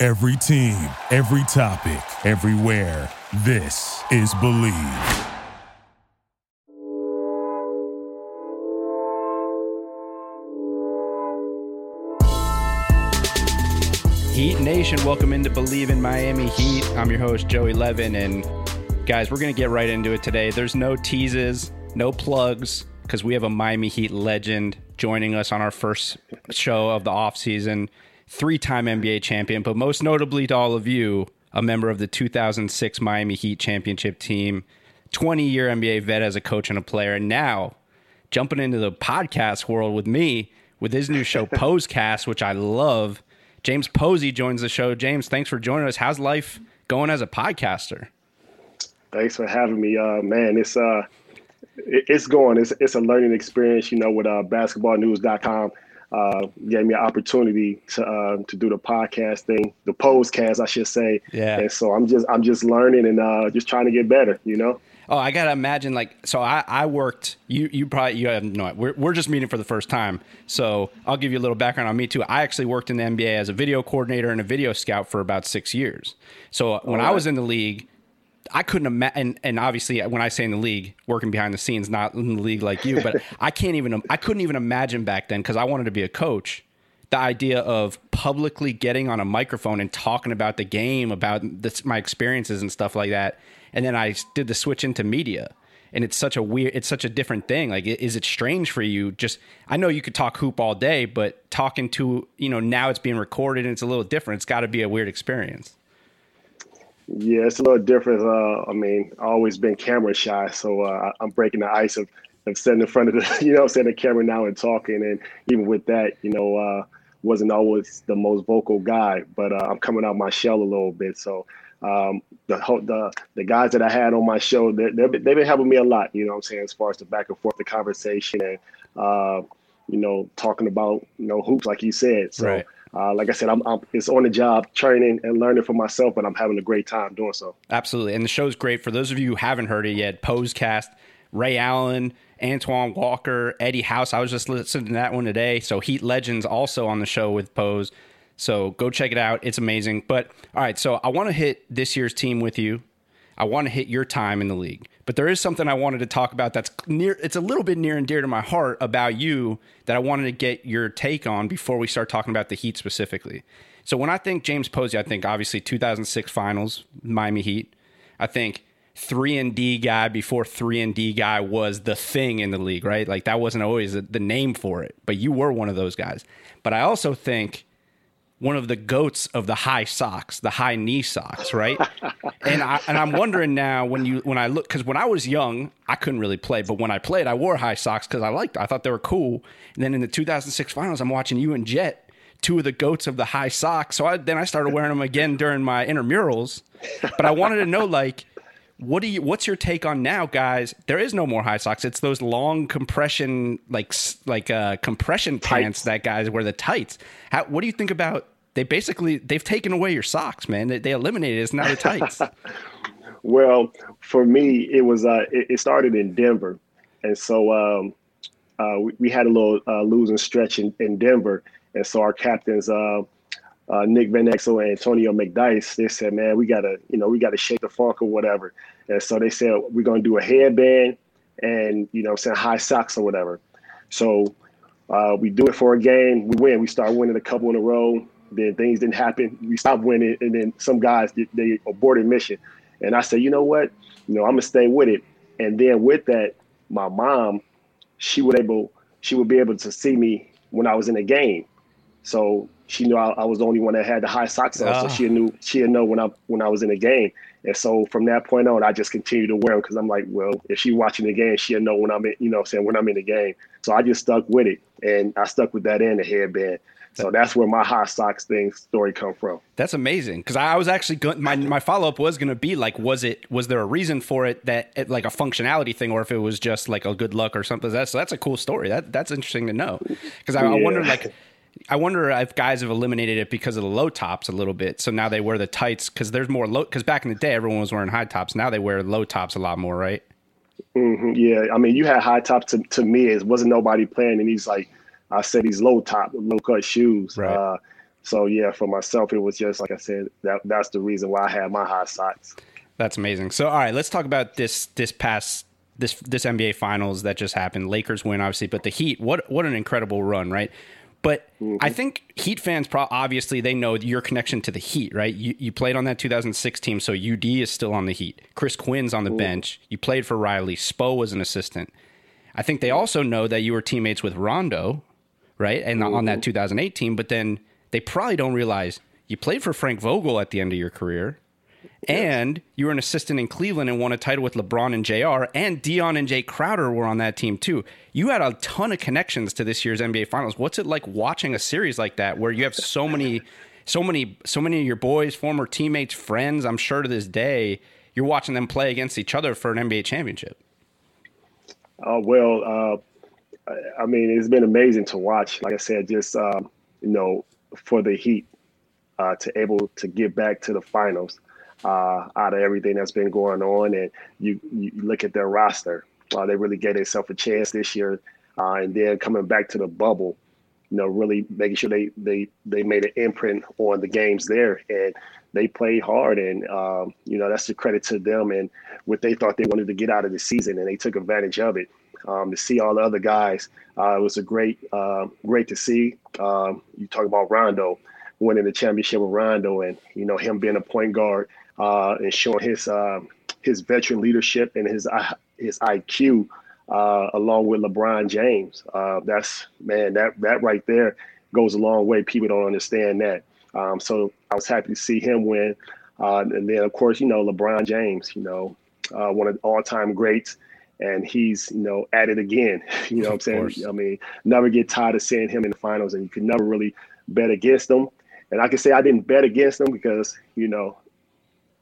Every team, every topic, everywhere. This is Bleav. Heat Nation, welcome into Bleav in Miami Heat. I'm your host, Joey Levin, and guys, we're going to get right into it today. There's no teases, no plugs, because we have a Miami Heat legend joining us on our first show of the offseason. Three time NBA champion, but most notably to all of you, a member of the 2006 Miami Heat championship team, 20 year NBA vet as a coach and a player, and now jumping into the podcast world with me with his new show, Posecast, which I love. James Posey joins the show. James, thanks for joining us. How's life going as a podcaster? Thanks for having me, uh, man. It's uh, it's going. It's it's a learning experience. You know, with uh, basketballnews.com uh, gave me an opportunity to uh, to do the podcast thing, the Posecast, I should say. Yeah. And so I'm just I'm just learning and uh, just trying to get better. You know. Oh, I gotta imagine like so. I, I worked. You you probably you have no. We're we're just meeting for the first time. So I'll give you a little background on me too. I actually worked in the NBA as a video coordinator and a video scout for about six years. So when I was in the league, I couldn't imagine. And, and obviously, uh, when I say in the league, working behind the scenes, not in the league like you, but I can't even. I couldn't even imagine back then because I wanted to be a coach. The idea of publicly getting on a microphone and talking about the game, about this, my experiences and stuff like that and then I did the switch into media. And it's such a weird, it's such a different thing. Like, is it strange for you? Just, I know you could talk hoop all day, but talking to, you know, now it's being recorded and it's a little different. It's got to be a weird experience. Yeah, it's a little different. Uh, I mean, always been camera shy, so uh, I'm breaking the ice of, of sitting in front of the, you know, setting the camera now and talking. And even with that, you know, uh, wasn't always the most vocal guy, but uh, I'm coming out my shell a little bit. So um, the the the guys that I had on my show, they, they've been helping me a lot. You know, I'm saying as far as the back and forth, the conversation, and uh, you know, talking about you know hoops, like you said. So, right. Uh, like I said, I'm, I'm, it's on the job training and learning for myself, but I'm having a great time doing so. Absolutely, and the show's great for those of you who haven't heard it yet. Posecast, Ray Allen. Antoine Walker, Eddie House. I was just listening to that one today. So Heat Legends also on the show with Pose. So go check it out. It's amazing. But all right, so I want to hit this year's team with you. I want to hit your time in the league. But there is something I wanted to talk about that's near it's a little bit near and dear to my heart about you that I wanted to get your take on before we start talking about the Heat specifically. So when I think James Posey, I think obviously 2006 Finals, Miami Heat. I think 3 and D guy before 3 and D guy was the thing in the league, right? Like that wasn't always the name for it, but you were one of those guys. But I also think one of the goats of the high socks, the high knee socks, right? and I and I'm wondering now when you when I look because when I was young, I couldn't really play, but when I played, I wore high socks because I liked, I thought they were cool. And then in the 2006 finals, I'm watching you and Jet, two of the goats of the high socks. So I, then I started wearing them again during my intramurals. But I wanted to know like what do you what's your take on now guys? There is no more high socks. It's those long compression like like uh compression pants that guys wear the tights. How, what do you think about they basically they've taken away your socks man. They, they eliminated it. It's now the tights. Well for me it was uh it, it started in denver. And so um uh we, we had a little uh, losing stretch in, in denver. And so our captains uh Nick Van Exel and Antonio McDyess, they said, man, we gotta, you know, we gotta shake the funk or whatever. And so they said we're gonna do a headband and you know, saying high socks or whatever. So uh, we do it for a game, we win. We start winning a couple in a row. Then things didn't happen. We stopped winning, and then some guys they aborted mission. And I said, you know what? You know, I'm gonna stay with it. And then with that, my mom, she would able, she would be able to see me when I was in a game. So she knew I, I, was the only one that had the high socks on, so ah. she knew she know when I when I was in the game. And so from that point on, I just continued to wear them because I'm like, well, if she watching the game, she'll know when I'm in, you know, saying when I'm in the game. So I just stuck with it, and I stuck with that and the headband. So that's where my hot socks thing story come from. That's amazing because I was actually going. My my follow up was going to be like, was it was there a reason for it that it, like a functionality thing, or if it was just like a good luck or something? That's that's a cool story. That that's interesting to know because I, yeah. I wonder like. I wonder if guys have eliminated it because of the low tops a little bit. So now they wear the tights because there's more low. Because back in the day, everyone was wearing high tops. Now they wear low tops a lot more, right? Mm-hmm, yeah, I mean, you had high tops to, to me. It wasn't nobody playing, and he's like I said these low top, low cut shoes. Right. Uh, so yeah, for myself, it was just like I said. That that's the reason why I had my high socks. That's amazing. So all right, let's talk about this this past this this NBA Finals that just happened. Lakers win, obviously, but the Heat. What what an incredible run, right? But mm-hmm. I think Heat fans, pro- obviously, they know your connection to the Heat, right? You, you played on that 2006 team, so UD is still on the Heat. Chris Quinn's on the mm-hmm. bench. You played for Riley. Spo was an assistant. I think they also know that you were teammates with Rondo, right? And mm-hmm. on that 2008 team, but then they probably don't realize you played for Frank Vogel at the end of your career. And you were an assistant in Cleveland and won a title with LeBron and JR, and Dion and Jae Crowder were on that team too. You had a ton of connections to this year's NBA Finals. What's it like watching a series like that where you have so many, so many, so many of your boys, former teammates, friends? I'm sure to this day you're watching them play against each other for an NBA championship. Uh, well, uh, I mean, it's been amazing to watch. Like I said, just um, you know, for the Heat uh, to able to get back to the finals uh, out of everything that's been going on, and you you look at their roster, uh, they really gave themselves a chance this year, uh, and then coming back to the bubble, you know, really making sure they they they made an imprint on the games there, and they played hard, and um, you know that's a credit to them and what they thought they wanted to get out of the season, and they took advantage of it um, to see all the other guys. Uh, it was a great, uh, great to see. Um, you talk about Rondo winning the championship with Rondo, and you know him being a point guard uh, and showing his uh, his veteran leadership and his uh, his IQ uh, along with LeBron James. that's man, that that right there goes a long way. People don't understand that. Um, so I was happy to see him win. and then, of course, you know, LeBron James, you know, one of the all time greats and he's you know at it again. You know what I'm saying? I mean, never get tired of seeing him in the finals, and you can never really bet against him. And I can say I didn't bet against him because you know,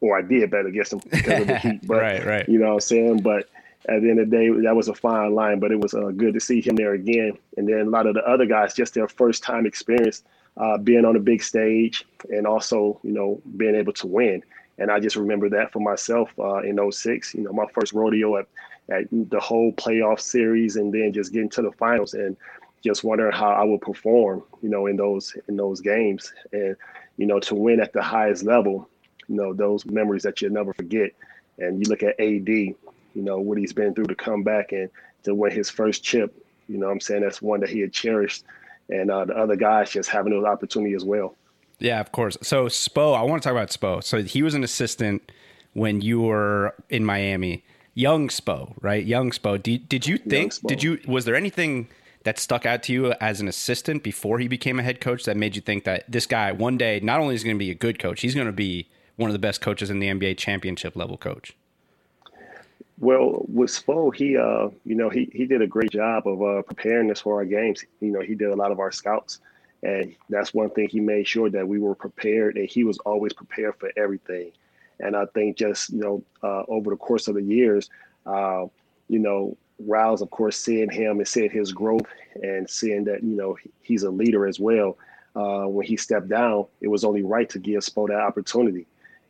or I did bet against him because of the Heat. But right, right. you know what I'm saying? But at the end of the day, that was a fine line. But it was uh, good to see him there again. And then a lot of the other guys, just their first time experience uh, being on a big stage, and also you know being able to win. And I just remember that for myself uh, in 06, you know, my first rodeo at at the whole playoff series and then just getting to the finals and just wondering how I would perform, you know, in those in those games. And, you know, to win at the highest level, you know, those memories that you'll never forget. And you look at AD, you know, what he's been through to come back and to win his first chip, you know I'm saying? That's one that he had cherished. And uh, the other guys just having those opportunities as well. Yeah, of course. So Spo, I want to talk about Spo. So he was an assistant when you were in Miami young Spo, right? Young Spo. Did, did you think? Did you? Was there anything that stuck out to you as an assistant before he became a head coach that made you think that this guy one day not only is going to be a good coach, he's going to be one of the best coaches in the NBA championship level coach? Well, with Spo, he uh, you know, he he did a great job of uh, preparing us for our games. You know, he did a lot of our scouts, and that's one thing he made sure that we were prepared, and he was always prepared for everything. And I think just you know uh, over the course of the years, uh, you know, Riles, of course, seeing him and seeing his growth and seeing that you know he's a leader as well. Uh, when he stepped down, it was only right to give Spo that opportunity,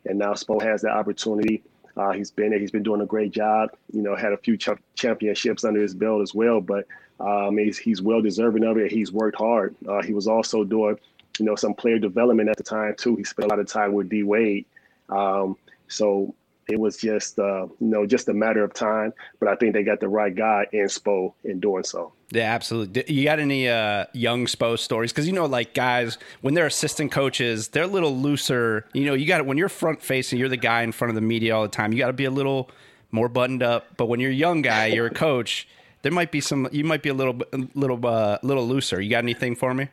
and now Spo has that opportunity. Uh, he's been there. He's been doing a great job. You know, had a few ch- championships under his belt as well. But um, he's, he's well deserving of it. He's worked hard. Uh, he was also doing, you know, some player development at the time too. He spent a lot of time with D Wade um, so it was just uh, you know just a matter of time. But I think they got the right guy in Spo in doing so. Yeah, absolutely. You got any uh, young Spo stories? Because you know, like guys, when they're assistant coaches, they're a little looser. You know, you got it when you're front facing, you're the guy in front of the media all the time. You got to be a little more buttoned up. But when you're a young guy, you're a coach. There might be some. You might be a little, little, uh, little looser. You got anything for me?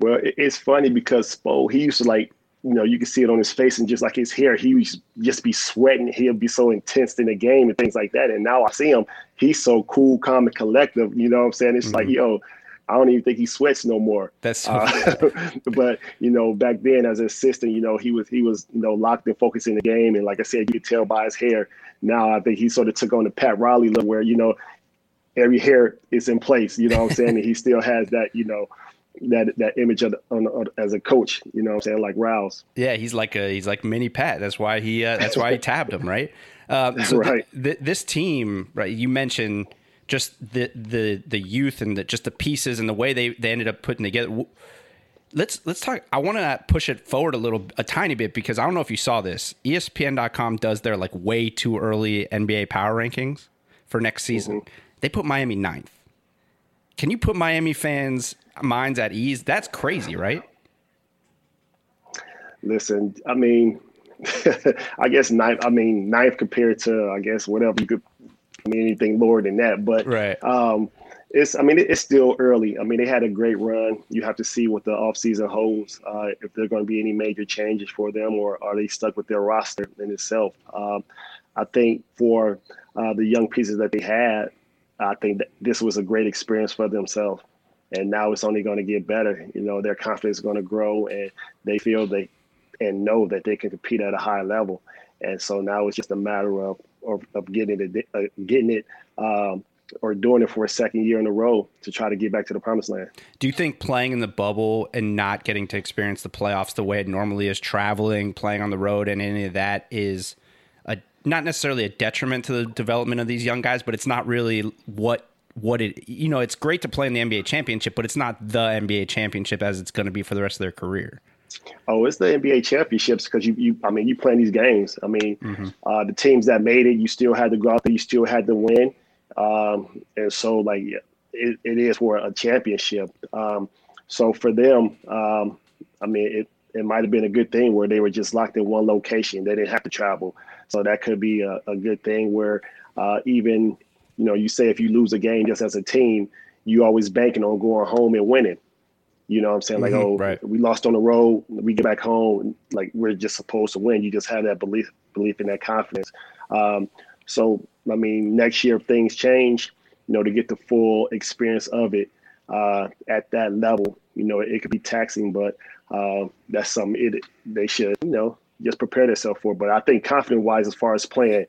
Well, it's funny because Spo, he used to like you know, you can see it on his face and just like his hair, he would just be sweating. He'll be so intense in the game and things like that. And now I see him, he's so cool, calm, and collective. You know what I'm saying? It's mm-hmm. like, yo, I don't even think he sweats no more. That's so uh, but you know, back then as an assistant, you know, he was he was you know locked and focused in the game, and like I said, you could tell by his hair. Now I think he sort of took on the Pat Riley look, where you know every hair is in place. You know what I'm saying? and he still has that you know that that image of, on, on, as a coach. You know what I'm saying? Like Riles. Yeah, he's like a he's like mini Pat. That's why he uh, that's why he tabbed him right. Uh, so right. Th- th- this team, right? You mentioned just the the the youth and the, just the pieces and the way they they ended up putting together. Let's let's talk. I want to push it forward a little, a tiny bit because I don't know if you saw this. ESPN.com does their like way too early NBA power rankings for next season. Mm-hmm. They put Miami ninth. Can you put Miami fans' minds at ease? That's crazy, right? Listen, I mean, I guess ninth. I mean, ninth compared to I guess whatever you could I mean, anything lower than that. But right. um, it's I mean it's still early. I mean they had a great run. You have to see what the offseason holds. Uh, if there are going to be any major changes for them, or are they stuck with their roster in itself? Um, I think for uh, the young pieces that they had, I think that this was a great experience for themselves. And now it's only going to get better. You know, their confidence is going to grow, and they feel they and know that they can compete at a high level. And so now it's just a matter of of, of getting it, uh, getting it, um, or doing it for a second year in a row to try to get back to the promised land. Do you think playing in the bubble and not getting to experience the playoffs the way it normally is, traveling, playing on the road, and any of that is a not necessarily a detriment to the development of these young guys, but it's not really what what it you know it's great to play in the NBA championship, but it's not the NBA championship as it's going to be for the rest of their career. Oh, it's the NBA championships because you, you, I mean, you play these games. I mean, mm-hmm. uh, the teams that made it, you still had to go out there, you still had to win, um, and so like it, it is for a championship. Um, so for them, um, I mean, it it might have been a good thing where they were just locked in one location; they didn't have to travel. So that could be a, a good thing where uh, even you know, you say if you lose a game just as a team, you always banking on going home and winning. You know what I'm saying? Like, mm-hmm, oh, right. we lost on the road, we get back home, like we're just supposed to win. You just have that belief belief in that confidence. Um, so I mean, next year if things change, you know, to get the full experience of it uh, at that level, you know, it, it could be taxing, but uh, that's something it they should, you know, just prepare themselves for. But I think confident wise, as far as playing,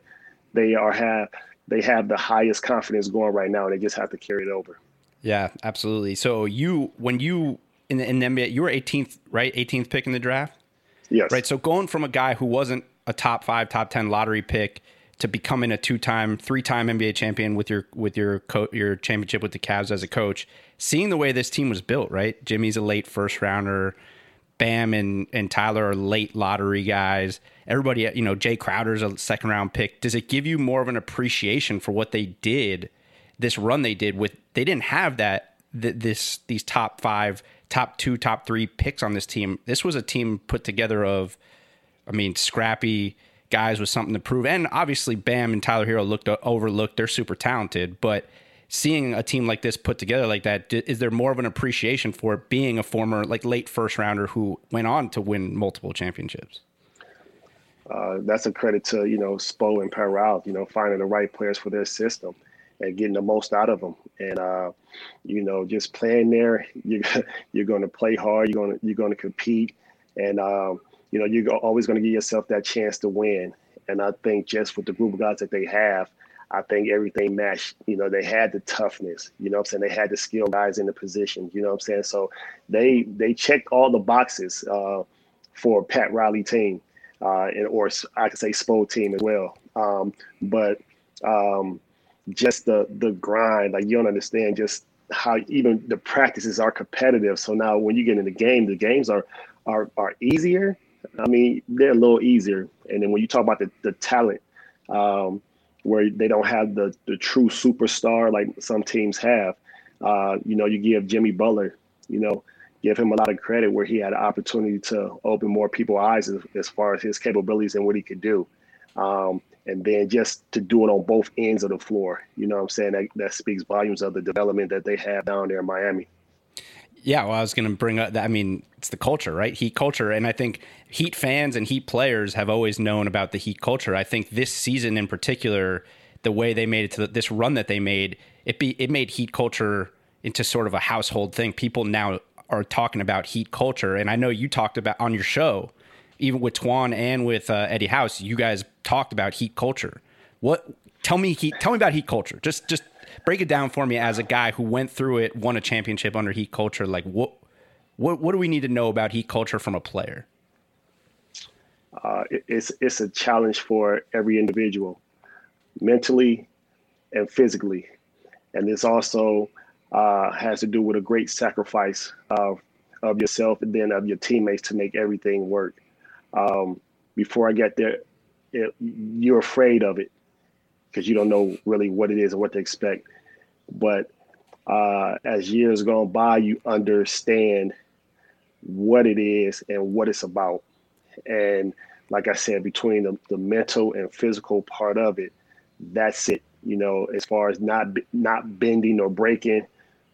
they are have they have the highest confidence going right now, they just have to carry it over. Yeah, absolutely. So you, when you in the, in the NBA, you were 18th, right? 18th pick in the draft. Yes. Right. So going from a guy who wasn't a top five, top 10 lottery pick to becoming a two-time, three-time NBA champion with your with your co- your championship with the Cavs as a coach, seeing the way this team was built, right? Jimmy's a late first rounder. Bam and, and Tyler are late lottery guys. Everybody, you know, Jae Crowder's a second round pick. Does it give you more of an appreciation for what they did, this run they did with? They didn't have that th- this these top five, top two, top three picks on this team. This was a team put together of, I mean, scrappy guys with something to prove, and obviously Bam and Tyler Herro looked overlooked. They're super talented, but seeing a team like this put together like that, is there more of an appreciation for being a former like late first rounder who went on to win multiple championships? Uh, that's a credit to you know Spo and Perral, you know, finding the right players for their system and getting the most out of them. And uh, you know, just playing there, you're you're going to play hard. You're going to you're going to compete, and um, you know, you're always going to give yourself that chance to win. And I think just with the group of guys that they have, I think everything matched. You know, they had the toughness. You know I'm saying? They had the skill guys in the position. You know I'm saying? So they they checked all the boxes uh, for Pat Riley team, uh, and or I could say Spo team as well. Um, but um, just the the grind, like you don't understand just how even the practices are competitive. So now when you get in the game, the games are are are easier. I mean, they're a little easier. And then when you talk about the the talent. Um, where they don't have the the true superstar like some teams have. Uh, you know, you give Jimmy Butler, you know, give him a lot of credit where he had an opportunity to open more people's eyes as, as far as his capabilities and what he could do. Um, and then just to do it on both ends of the floor, you know what I'm saying? That, that speaks volumes of the development that they have down there in Miami. Yeah, well, I was going to bring up that. I mean, it's the culture, right? Heat culture. And I think Heat fans and Heat players have always known about the Heat culture. I think this season in particular, the way they made it to this run that they made, it be it made Heat culture into sort of a household thing. People now are talking about heat culture, and I know you talked about on your show, even with Twan and with uh, Eddie House, you guys talked about heat culture. What? Tell me heat. Tell me about heat culture. Just just break it down for me as a guy who went through it, won a championship under heat culture. Like what? What, what do we need to know about heat culture from a player? Uh, it, it's it's a challenge for every individual, mentally and physically, and this also uh, has to do with a great sacrifice of of yourself and then of your teammates to make everything work. Um, before I get there, it, you're afraid of it because you don't know really what it is and what to expect. But uh, as years go by, you understand what it is and what it's about. And like I said, between the, the mental and physical part of it, that's it. You know, as far as not not bending or breaking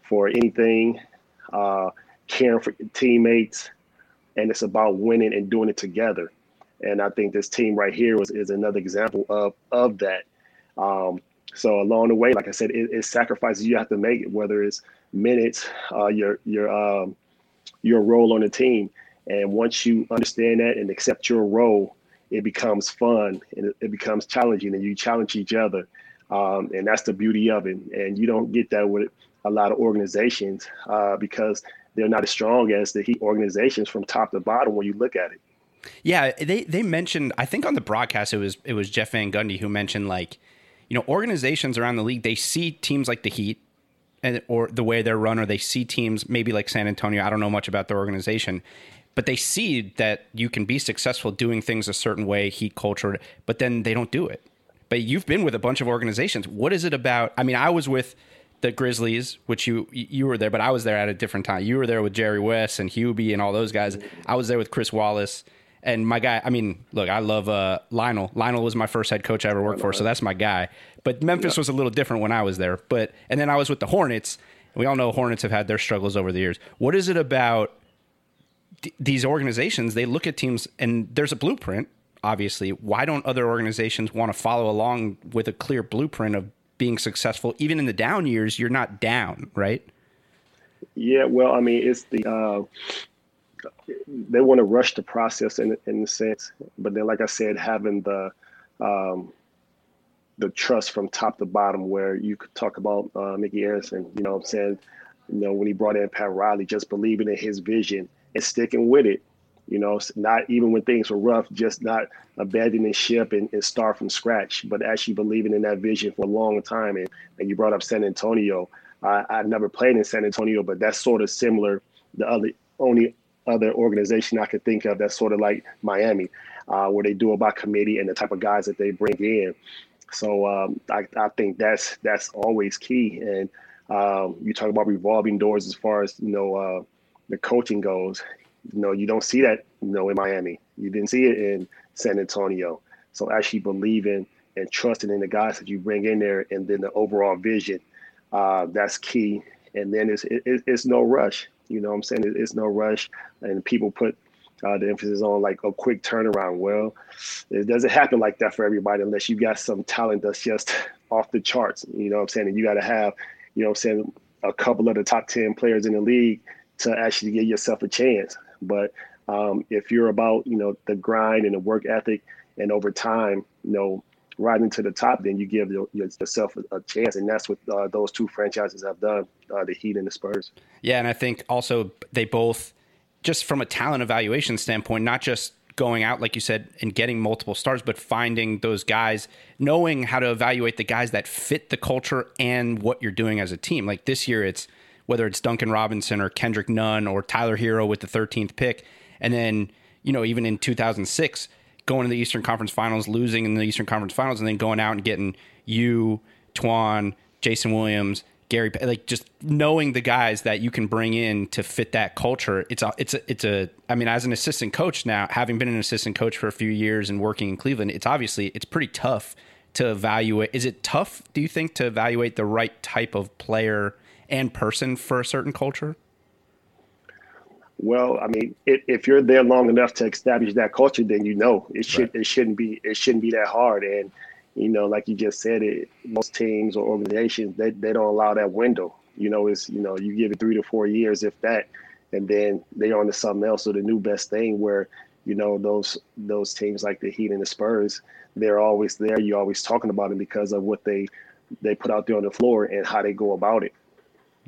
for anything, uh, caring for teammates, and it's about winning and doing it together. And I think this team right here was is another example of of that. Um, so along the way, like I said, it, it's sacrifices you have to make, whether it's minutes, uh, your your um, your role on the team. And once you understand that and accept your role, it becomes fun and it, it becomes challenging, and you challenge each other. Um, and that's the beauty of it. And you don't get that with a lot of organizations uh, because they're not as strong as the Heat organizations from top to bottom when you look at it. Yeah, they they mentioned. I think on the broadcast it was it was Jeff Van Gundy who mentioned like, you know, organizations around the league they see teams like the Heat and or the way they're run, or they see teams maybe like San Antonio. I don't know much about their organization, but they see that you can be successful doing things a certain way, heat culture, but then they don't do it. But you've been with a bunch of organizations. What is it about? I mean, I was with the Grizzlies, which you you were there, but I was there at a different time. You were there with Jerry West and Hubie and all those guys. I was there with Chris Wallace and my guy. I mean, look, I love uh, Lionel. Lionel was my first head coach I ever worked for, so that's my guy. But Memphis was a little different when I was there. But and then I was with the Hornets. We all know Hornets have had their struggles over the years. What is it about th- these organizations? They look at teams and there's a blueprint. Obviously, why don't other organizations want to follow along with a clear blueprint of being successful? Even in the down years, you're not down, right? Yeah, well, I mean, it's the uh, they want to rush the process in in a sense, but then, like I said, having the um, the trust from top to bottom, where you could talk about uh, Micky Arison, you know, what I'm saying, you know, when he brought in Pat Riley, just believing in his vision and sticking with it. You know, not even when things were rough, just not abandoning ship and, and start from scratch, but actually believing in that vision for a long time. And, and you brought up San Antonio. I, I've never played in San Antonio, but that's sort of similar. The other only other organization I could think of that's sort of like Miami, uh, where they do it by committee and the type of guys that they bring in. So um, I, I, think that's that's always key. And um, you talk about revolving doors as far as you know uh, the coaching goes. You know, you don't see that you know in Miami. You didn't see it in San Antonio. So actually believing and trusting in the guys that you bring in there, and then the overall vision, uh, that's key. And then it's it, it's no rush. You know what I'm saying? It's no rush. And people put uh, the emphasis on like a quick turnaround. Well, it doesn't happen like that for everybody unless you got some talent that's just off the charts. You know what I'm saying? And you got to have, you know what I'm saying, a couple of the top 10 players in the league to actually give yourself a chance. But um, if you're about, you know, the grind and the work ethic and over time, you know, rising to the top, then you give your, yourself a, a, chance, and that's what uh, those two franchises have done, uh, the Heat and the Spurs. Yeah, and I think also they both, just from a talent evaluation standpoint, not just going out like you said and getting multiple stars, but finding those guys, knowing how to evaluate the guys that fit the culture and what you're doing as a team. Like this year, it's whether it's Duncan Robinson or Kendrick Nunn or Tyler Herro with the 13th pick, and then you know even in 2006 going to the Eastern Conference Finals, losing in the Eastern Conference Finals, and then going out and getting you, Twan, Jason Williams, Gary, like just knowing the guys that you can bring in to fit that culture. It's a, it's a, it's a. I mean, as an assistant coach now, having been an assistant coach for a few years and working in Cleveland, it's obviously it's pretty tough to evaluate. Is it tough? Do you think to evaluate the right type of player and person for a certain culture? Well, I mean, if, if you're there long enough to establish that culture, then you know it should right. it shouldn't be it shouldn't be that hard. And you know, like you just said, it most teams or organizations they, they don't allow that window. You know, is you know you give it three to four years, if that, and then they're on to something else. or the new best thing where you know those those teams like the Heat and the Spurs, they're always there. You're always talking about them because of what they they put out there on the floor and how they go about it.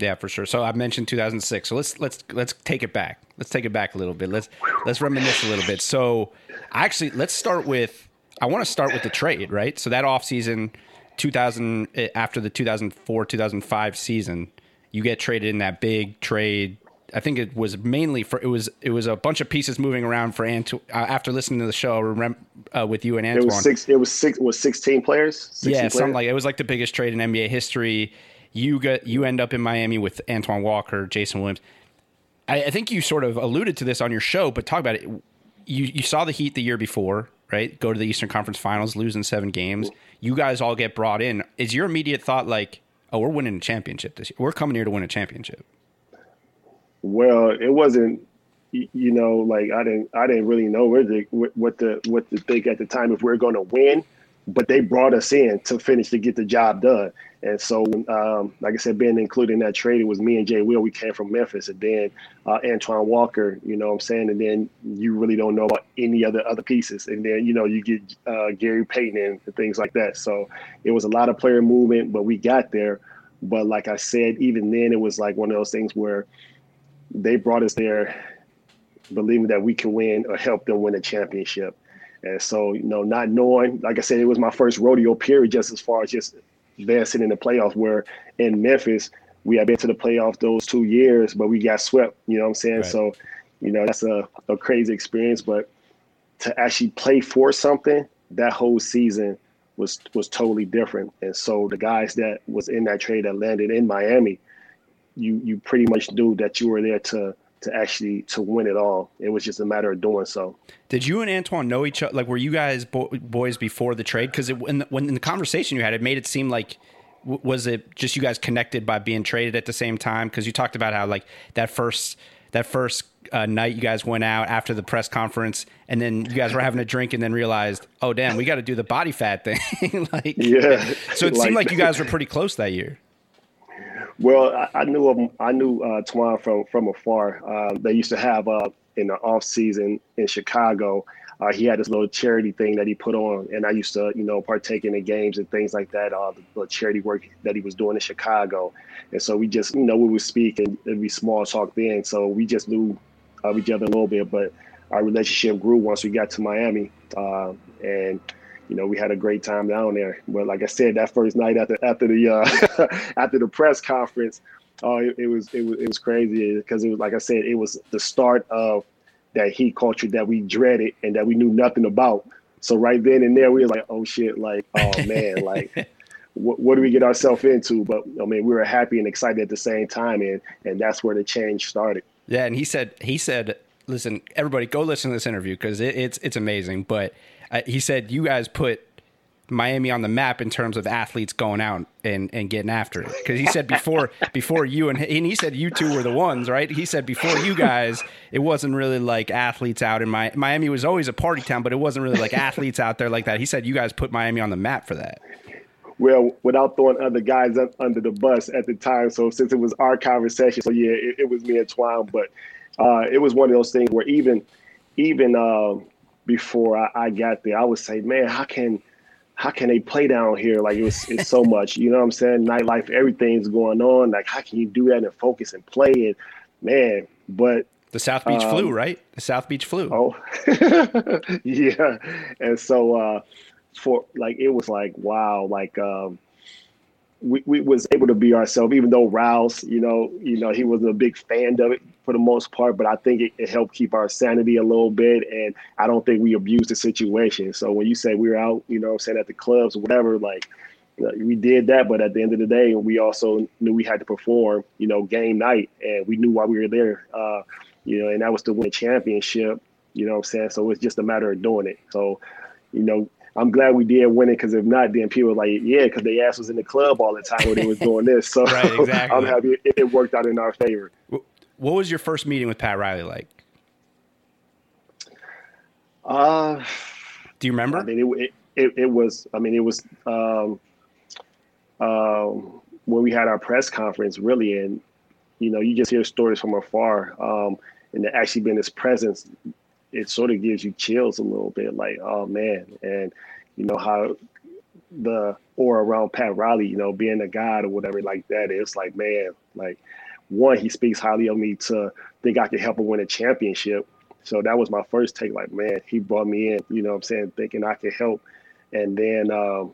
Yeah, for sure. So I mentioned 2006. So let's let's let's take it back. Let's take it back a little bit. Let's let's reminisce a little bit. So actually, let's start with. I want to start with the trade, right? So that offseason, 2000 eh, after the 2004 2005 season, you get traded in that big trade. I think it was mainly for it was it was a bunch of pieces moving around for Antoine. Uh, after listening to the show uh, with you and Antoine, it was six. It was six. It was sixteen players. 16 yeah, players? something like it was like the biggest trade in NBA history. You get you end up in Miami with Antoine Walker, Jason Williams. I, I think you sort of alluded to this on your show, but talk about it. You you saw the Heat the year before, right? Go to the Eastern Conference Finals, losing seven games. You guys all get brought in. Is your immediate thought like, oh, we're winning a championship this year? We're coming here to win a championship. Well, it wasn't you know, like I didn't, I didn't really know what the, what the, what to think at the time if we are going to win but they brought us in to finish to get the job done. And so, um, like I said, being included in that trade, it was me and Jay Will. We came from Memphis, and then uh, Antoine Walker. You know what I'm saying? And then you really don't know about any other other pieces. And then you know you get uh, Gary Payton and things like that. So it was a lot of player movement, but we got there. But like I said, even then, it was like one of those things where they brought us there, believing that we can win or help them win a championship. And so, you know, not knowing, like I said, it was my first rodeo period just as far as just advancing in the playoffs, where in Memphis, we have been to the playoffs those two years, but we got swept, you know what I'm saying? Right. So, you know, that's a, a crazy experience. But to actually play for something that whole season was was totally different. And so the guys that was in that trade that landed in Miami, you you pretty much knew that you were there to to actually to win it all. It was just a matter of doing so. Did you and Antoine know each other? Like, were you guys bo- boys before the trade? Because when when in the conversation you had, it made it seem like was it just you guys connected by being traded at the same time? Because you talked about how like that first that first uh, night you guys went out after the press conference, and then you guys were having a drink, and then realized, oh damn, we got to do the body fat thing. like, yeah. So it like, seemed like you guys were pretty close that year. Well, I, I knew him. I knew uh, Twan from from afar. Uh, they used to have uh, in the off season in Chicago. Uh, he had this little charity thing that he put on, and I used to, you know, partake in the games and things like that. Uh, the, the charity work that he was doing in Chicago, and so we just, you know, we would speak and it'd be small talk then. So we just knew of each other a little bit, but our relationship grew once we got to Miami, uh, and you know, we had a great time down there. But like I said, that first night after after the uh, after the press conference, oh, it, it, was it was it was crazy because it was like I said, it was the start of that heat culture that we dreaded and that we knew nothing about. So right then and there, we were like, oh shit, like oh man, like. What, what, do we get ourselves into? But I mean, we were happy and excited at the same time, and and that's where the change started. Yeah, and he said he said, listen, everybody, go listen to this interview because it, it's it's amazing. But uh, he said you guys put Miami on the map in terms of athletes going out and, and getting after it. Because he said before before you and, and he said you two were the ones, right? He said before you guys, it wasn't really like athletes out in my Miami was always a party town, but it wasn't really like athletes out there like that. He said you guys put Miami on the map for that. Well, without throwing other guys up under the bus at the time. So since it was our conversation, so yeah, it, it was me and Twan, but uh, it was one of those things where even even. Uh, before I, I got there, I would say, man, how can how can they play down here? Like it was, it's so much, you know what I'm saying? Nightlife, everything's going on. Like how can you do that and focus and play? And man, but the South Beach um, flu, right? The South Beach flu. Oh, yeah. And so uh, for like it was like wow, like um, we, we was able to be ourselves, even though Riles, you know, you know, he wasn't a big fan of it for the most part, but I think it, it, helped keep our sanity a little bit. And I don't think we abused the situation. So when you say we were out, you know I'm saying, at the clubs or whatever, like we did that. But at the end of the day, we also knew we had to perform, you know, game night. And we knew why we were there, uh, you know, and that was to win a championship, you know I'm saying? So it's just a matter of doing it. So, you know, I'm glad we did win it because if not, then people were like, yeah, because they ass was in the club all the time when they was doing this. So right, exactly. I'm happy it, it, worked out in our favor. What was your first meeting with Pat Riley like? Uh, do you remember? I mean, it, it, it was. I mean, it was. Um, um, when we had our press conference, really, and you know, you just hear stories from afar, um, and to actually be in his presence, it sort of gives you chills a little bit, like, oh man, and you know how the or around Pat Riley, you know, being a god or whatever like that, it's like, man, like one, he speaks highly of me to think I could help him win a championship. So that was my first take, like, man, he brought me in, you know what I'm saying, thinking I could help. And then um,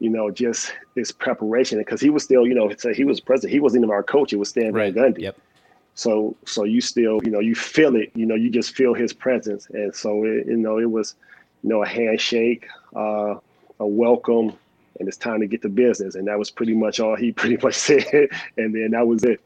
you know, just his preparation because he was still, you know, he was president. He wasn't even our coach. It was Stan right. Van Gundy. Yep. So, so you still, you know, you feel it. You know, you just feel his presence, and so it, you know, it was, you know, a handshake, uh, a welcome, and it's time to get to business. And that was pretty much all he pretty much said, and then that was it.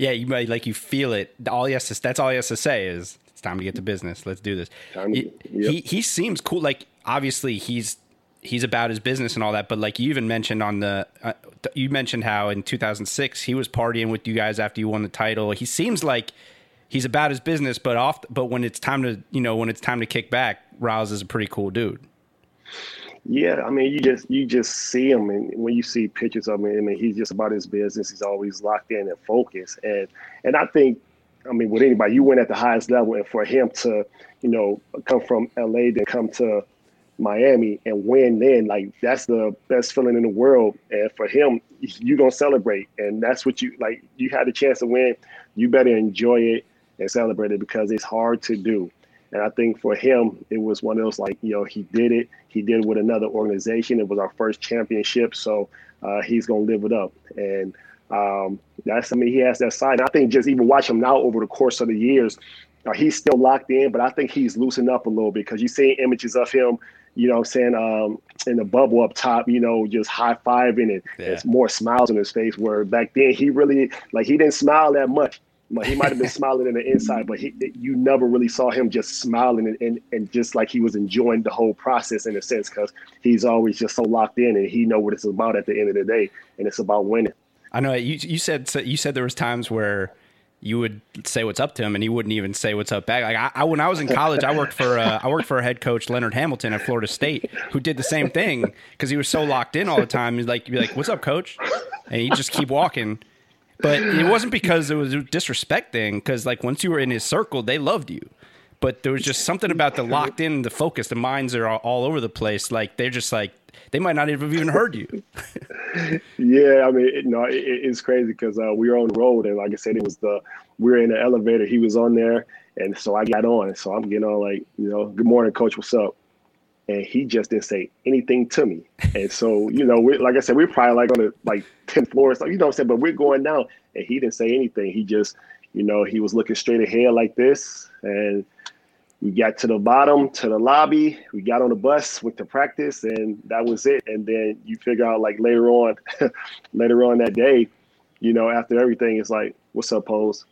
Yeah, you like you feel it. All he has to that's all he has to say is it's time to get to business. Let's do this. Time, he, yep. he he seems cool. Like obviously he's he's about his business and all that. But like you even mentioned on the, uh, you mentioned how in 2006 he was partying with you guys after you won the title. He seems like he's about his business, but off. But when it's time to, you know, when it's time to kick back, Riles is a pretty cool dude. Yeah, I mean, you just you just see him, and when you see pictures of him, I mean, he's just about his business. He's always locked in and focused, and and I think, I mean, with anybody, you win at the highest level, and for him to, you know, come from LA, then come to Miami and win then, like that's the best feeling in the world. And for him, you gonna celebrate, and that's what you like. You had the chance to win, you better enjoy it and celebrate it because it's hard to do. And I think for him, it was one of those like you know he did it. He did it with another organization. It was our first championship, so uh, he's gonna live it up. And um, that's I mean he has that side. And I think just even watch him now over the course of the years, uh, he's still locked in, but I think he's loosened up a little bit because you see images of him you know I'm saying, um, in the bubble up top, you know, just high fiving and yeah. there's more smiles on his face. Where back then he really like he didn't smile that much. He might have been smiling in the inside, but he, you never really saw him just smiling and, and, and just like he was enjoying the whole process in a sense, because he's always just so locked in and he know what it's about at the end of the day, and it's about winning. I know you. You said you said there was times where you would say what's up to him and he wouldn't even say what's up back. Like I, I when I was in college, I worked for uh, I worked for a head coach Leonard Hamilton at Florida State who did the same thing because he was so locked in all the time. He's like, be like, "What's up, coach?" and he'd just keep walking. But it wasn't because it was disrespecting. Because like once you were in his circle, they loved you. But there was just something about the locked in, the focus. The minds are all, over the place. Like they're just like they might not even have even heard you. yeah, I mean, it, no, it, it's crazy because uh, we were on the road, and like I said, it was the we were in the elevator. He was on there, and so I got on. So I'm getting on like, you know, good morning, coach. What's up? And he just didn't say anything to me. And so, you know, like I said, we're probably like on the like 10th floor, so you know what I'm saying? But we're going down, and he didn't say anything. He just, you know, he was looking straight ahead like this, and we got to the bottom to the lobby we got on the bus went to practice and that was it and then you figure out like later on later on that day you know after everything it's like what's up pose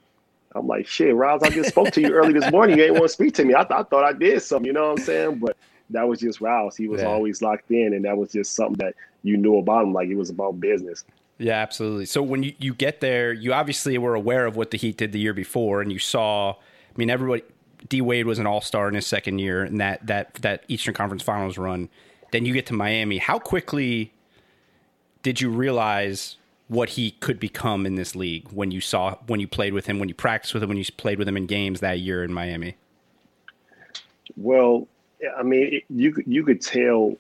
i'm like shit Riles, i just spoke to you early this morning you ain't want to speak to me I, th- I thought i did something you know what i'm saying but that was just Riles. he was yeah. always locked in and that was just something that you knew about him like it was about business yeah, absolutely. So when you, you get there, you obviously were aware of what the Heat did the year before, and you saw. I mean, everybody D Wade was an All Star in his second year and that that that Eastern Conference Finals run. Then you get to Miami. How quickly did you realize what he could become in this league when you saw when you played with him, when you practiced with him, when you played with him in games that year in Miami? Well, I mean, you you could tell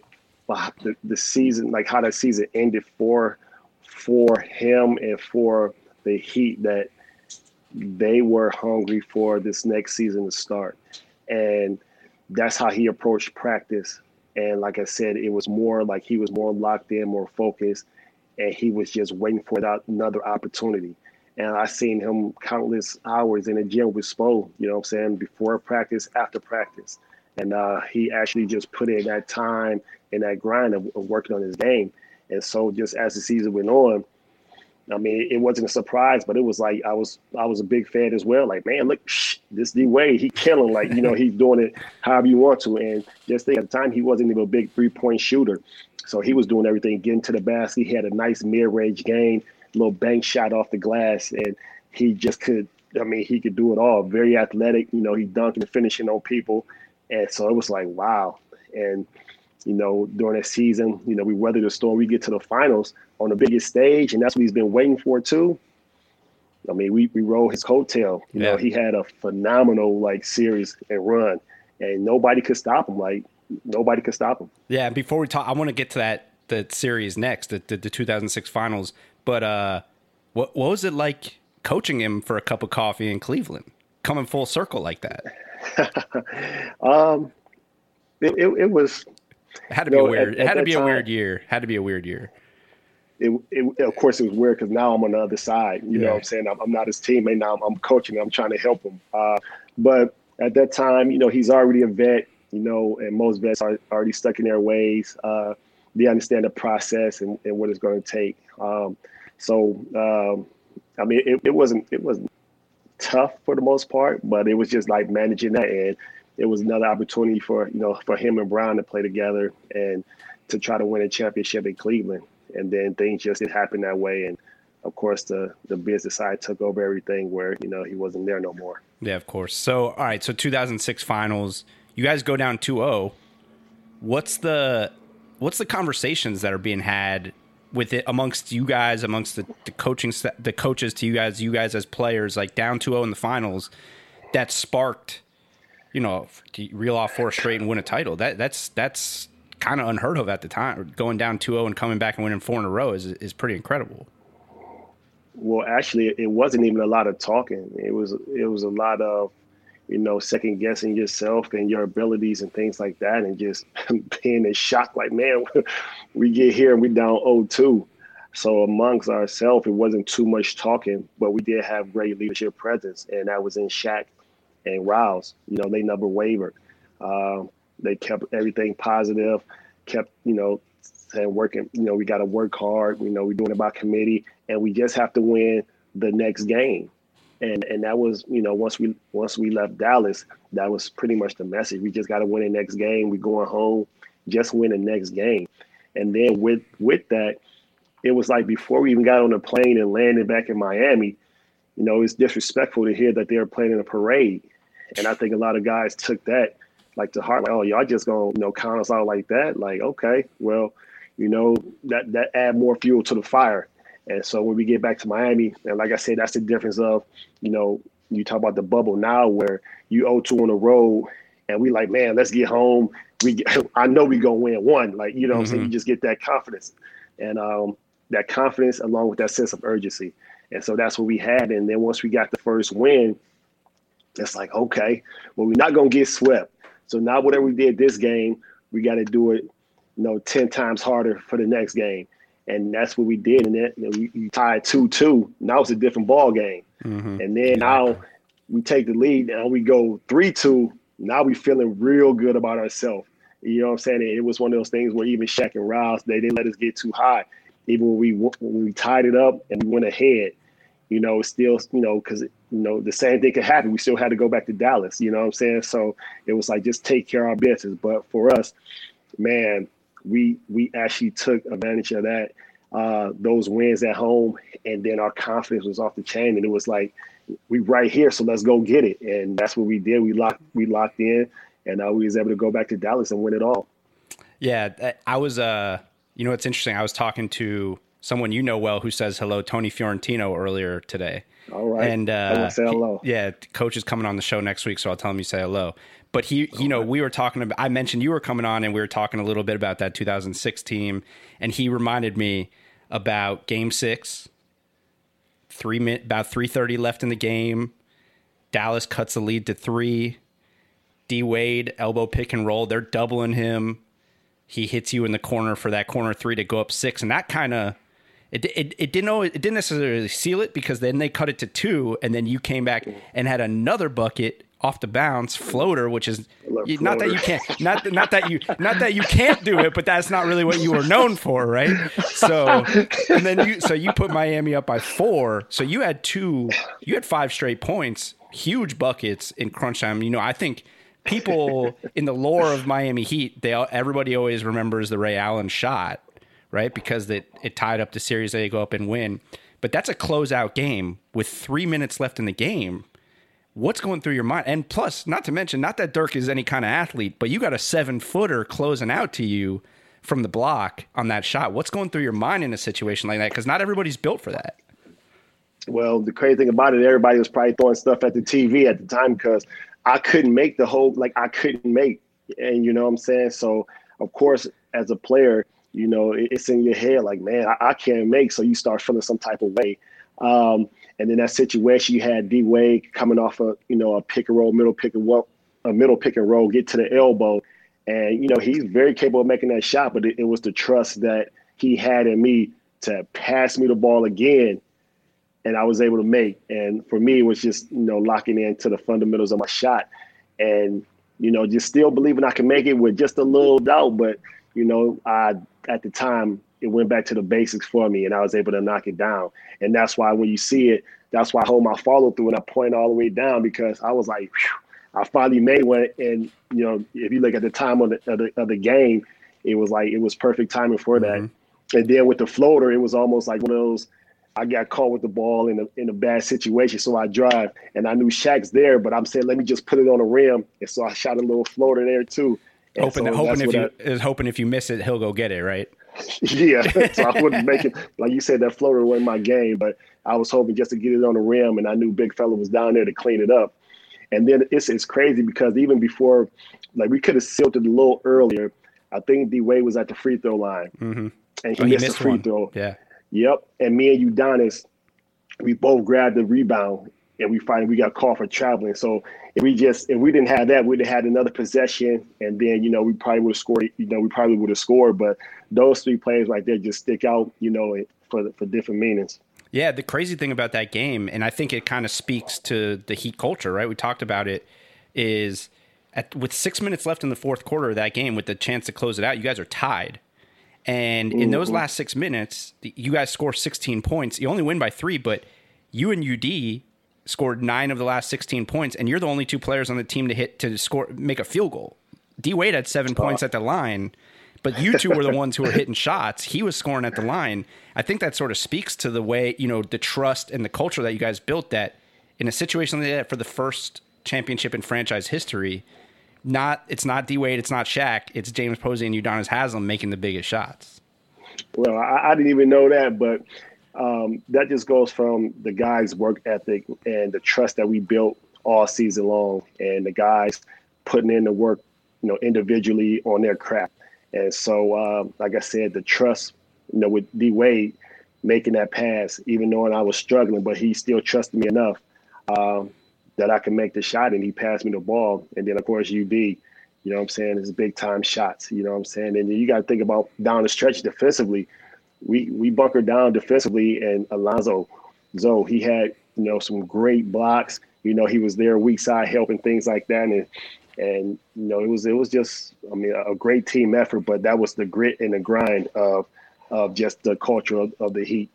the, the season, like how that season ended for for him and for the Heat that they were hungry for this next season to start. And that's how he approached practice. And like I said, it was more like he was more locked in, more focused, and he was just waiting for that another opportunity. And I seen him countless hours in the gym with Spo, you know what I'm saying, before practice, after practice. And uh, he actually just put in that time and that grind of, of working on his game. And so just as the season went on, I mean, it wasn't a surprise, but it was like I was I was a big fan as well. Like, man, look, shh, this D Wade, he killing. Like, you know, he's doing it however you want to. And just think at the time he wasn't even a big three point shooter, so he was doing everything, getting to the basket. He had a nice mid range game, little bank shot off the glass, and he just could. I mean, he could do it all. Very athletic. You know, he dunking and finishing on people, and so it was like wow. And you know, during that season, you know, we weathered the storm. We get to the finals on the biggest stage, and that's what he's been waiting for too. I mean, we we rode his coattail. You yeah. know, he had a phenomenal like series and run, and nobody could stop him. Like nobody could stop him. Yeah. Before we talk, I want to get to that the series next, the, the, the 2006 finals. But uh, what what was it like coaching him for a cup of coffee in Cleveland, coming full circle like that? um, it, it, it was. It had to be know, a weird. At, it had to be time, a weird year. Had to be a weird year. It, it, of course, it was weird because now I'm on the other side. You yeah. know what I'm saying? I'm, I'm, not his teammate now. I'm, I'm coaching. I'm trying to help him. Uh, but at that time, you know, he's already a vet. You know, and most vets are already stuck in their ways. Uh, they understand the process and, and what it's going to take. Um, so, um, I mean, it, it wasn't it wasn't tough for the most part, but it was just like managing that, and it was another opportunity for you know for him and Bron to play together and to try to win a championship in Cleveland. And then things just didn't happen that way, and of course the the business side took over everything, where you know he wasn't there no more. Yeah, of course. So, all right, so 2006 finals, you guys go down 2-0. What's the what's the conversations that are being had with it amongst you guys, amongst the, the coaching, the coaches to you guys, you guys as players, like down 2-0 in the finals, that sparked, you know, reel off four straight and win a title. That that's that's kind of unheard of at the time. Going down 2-0 and coming back and winning four in a row is is pretty incredible. Well, actually, it wasn't even a lot of talking. It was it was a lot of you know, second guessing yourself and your abilities and things like that, and just being in shock, like, man, we get here and we down 0-2. So amongst ourselves, it wasn't too much talking, but we did have great leadership presence, and that was in Shaq and Riles. You know, they never wavered. Uh, they kept everything positive, kept you know saying working. You know, we got to work hard. You know, we're doing it by committee, and we just have to win the next game and and that was you know once we once we left Dallas, that was pretty much the message. We just got to win the next game. We're going home, just win the next game, and then with with that, it was like before we even got on the plane and landed back in Miami, you know, it's disrespectful to hear that they were playing in a parade, and I think a lot of guys took that like to heart, like, oh, y'all just gonna you know count us out like that? Like, okay, well, you know that that add more fuel to the fire and so when we get back to Miami, and like I said, that's the difference of, you know, you talk about the bubble now where you owe two on the road and we like, man, let's get home. We get, I know we gonna win one. Like, you know mm-hmm. I'm saying? You mm-hmm. just get that confidence. And um, that confidence along with that sense of urgency. And so that's what we had. And then once we got the first win, it's like, okay, well, we're not gonna get swept. So now whatever we did this game, we got to do it, you know, 10 times harder for the next game and that's what we did. And then you, know, you tied two two. Now it's a different ball game. Mm-hmm. And then now we take the lead. and we go three two. Now we feeling real good about ourselves. You know what I'm saying? It was one of those things where even Shaq and Riles, they didn't let us get too high. Even when we when we tied it up and we went ahead, you know, still, you know, because you know the same thing could happen. We still had to go back to Dallas. You know what I'm saying? So it was like just take care of our business. But for us, man, we we actually took advantage of that uh, those wins at home, and then our confidence was off the chain, and it was like we right here, so let's go get it, and that's what we did. We locked we locked in, and uh, we was able to go back to Dallas and win it all. Yeah, I was. Uh, you know, it's interesting. I was talking to someone you know well who says hello, Tony Fiorentino, earlier today. All right, and uh, say hello. He, yeah, coach is coming on the show next week, so I'll tell him you say hello. But he, you know, we were talking about. I mentioned you were coming on, and we were talking a little bit about that 2006 team, and he reminded me about Game Six. Three minute, about 3:30 left in the game. Dallas cuts the lead to three. D Wade elbow pick and roll. They're doubling him. He hits you in the corner for that corner three to go up six, and that kind of it, it, it didn't know it didn't necessarily seal it because then they cut it to two, and then you came back and had another bucket off the bounce floater, which is not that you can't not not that you not that you can't do it, but that's not really what you were known for, right? So and then you so you put Miami up by four. So you had two you had five straight points, huge buckets in crunch time. You know, I think people in the lore of Miami Heat, they everybody always remembers the Ray Allen shot, right? Because it it tied up the series, they go up and win. But that's a closeout game with three minutes left in the game What's going through your mind? And plus, not to mention, not that Dirk is any kind of athlete, but you got a seven footer closing out to you from the block on that shot. What's going through your mind in a situation like that? Because not everybody's built for that. Well, the crazy thing about it, everybody was probably throwing stuff at the TV at the time because I couldn't make the whole like I couldn't make, and you know what I'm saying. So of course, as a player, you know it's in your head like, man, I, I can't make. So you start feeling some type of way. Um, and then that situation, you had D Wade coming off a you know a pick and roll, middle pick and roll, a middle pick and roll, get to the elbow, and you know he's very capable of making that shot. But it, it was the trust that he had in me to pass me the ball again and I was able to make. And for me, it was just you know locking into the fundamentals of my shot, and you know just still believing I can make it with just a little doubt. But you know, I at the time it went back to the basics for me, and I was able to knock it down. And that's why when you see it, that's why I hold my follow through and I point all the way down because I was like, I finally made one. And you know, if you look at the time of the of the, of the game, it was like it was perfect timing for that. Mm-hmm. And then with the floater, it was almost like one of those I got caught with the ball in a in a bad situation, so I drive, and I knew Shaq's there, but I'm saying let me just put it on the rim, and so I shot a little floater there too. And hoping, so hoping if you I, is hoping if you miss it, he'll go get it, right? yeah, so I wouldn't make it like you said. That floater wasn't my game, but I was hoping just to get it on the rim, and I knew Big Fella was down there to clean it up. And then it's it's crazy because even before, like we could have sealed it a little earlier. I think D Wade was at the free throw line, mm-hmm. and he, oh, missed, missed the free one. throw. Yeah, Yep. And me and Udonis, we both grabbed the rebound and we finally we got called for traveling. So if we just if we didn't have that, we'd have had another possession, and then you know we probably would have scored. You know we probably would have scored. But those three plays right there just stick out. You know it for for different meanings. Yeah, the crazy thing about that game, and I think it kind of speaks to the Heat culture, right? We talked about it. Is at with six minutes left in the fourth quarter of that game, with the chance to close it out, you guys are tied. And in those mm-hmm. last six minutes, you guys score 16 points. You only win by three, but you and UD scored nine of the last 16 points, and you're the only two players on the team to hit to score make a field goal. D Wade had seven oh. points at the line, but you two were the ones who were hitting shots. He was scoring at the line. I think that sort of speaks to the way you know the trust and the culture that you guys built. That in a situation like that for the first championship in franchise history, not it's not D Wade, it's not Shaq, it's James Posey and Udonis Haslem making the biggest shots. Well, I, I didn't even know that, but um, that just goes from the guys' work ethic and the trust that we built all season long, and the guys putting in the work, you know, individually on their craft. And so, uh, like I said, the trust, you know, with D Wade making that pass, even knowing I was struggling, but he still trusted me enough um, that I can make the shot and he passed me the ball. And then of course UD, you know what I'm saying, it's big time shots. You know what I'm saying? And you gotta think about down the stretch defensively. We we bunkered down defensively and Alonzo Zo, he had, you know, some great blocks. You know, he was there weak side helping things like that. And and you know, it was it was just I mean a great team effort, but that was the grit and the grind of of just the culture of, of the Heat.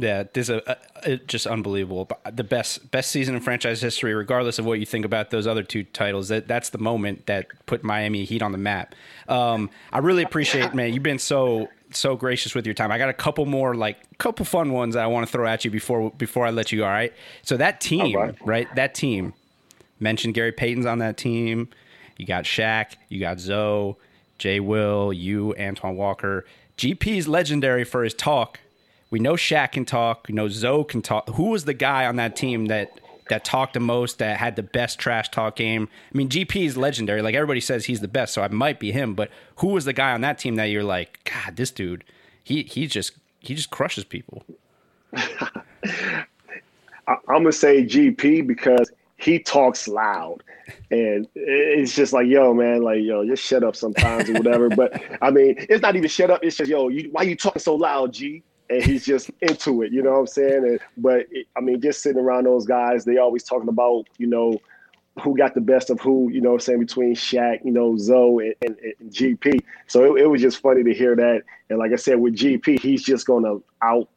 Yeah, this is a, a, just unbelievable. The best best season in franchise history, regardless of what you think about those other two titles. That that's the moment that put Miami Heat on the map. Um, I really appreciate, man. You've been so so gracious with your time. I got a couple more like couple fun ones that I want to throw at you before before I let you go. All right. So that team, right. right? That team. Mentioned Gary Payton's on that team. You got Shaq. You got Zo, Jay Will, you, Antoine Walker. GP's legendary for his talk we know Shaq can talk. We know Zo can talk. Who was the guy on that team that that talked the most, that had the best trash talk game? I mean, GP is legendary. Like everybody says, he's the best, so I might be him. But who was the guy on that team that you're like, God, this dude, he he just he just crushes people. I'm gonna say GP because he talks loud and it's just like yo man like yo just shut up sometimes or whatever but i mean it's not even shut up it's just yo you, why you talking so loud g and he's just into it. You know what I'm saying? And, but it, I mean, just sitting around those guys, they always talking about you know who got the best of who. You know, what I'm saying between Shaq, you know, Zo and, and, and GP. So it, it, was just funny to hear that. And like I said, with GP, he's just gonna out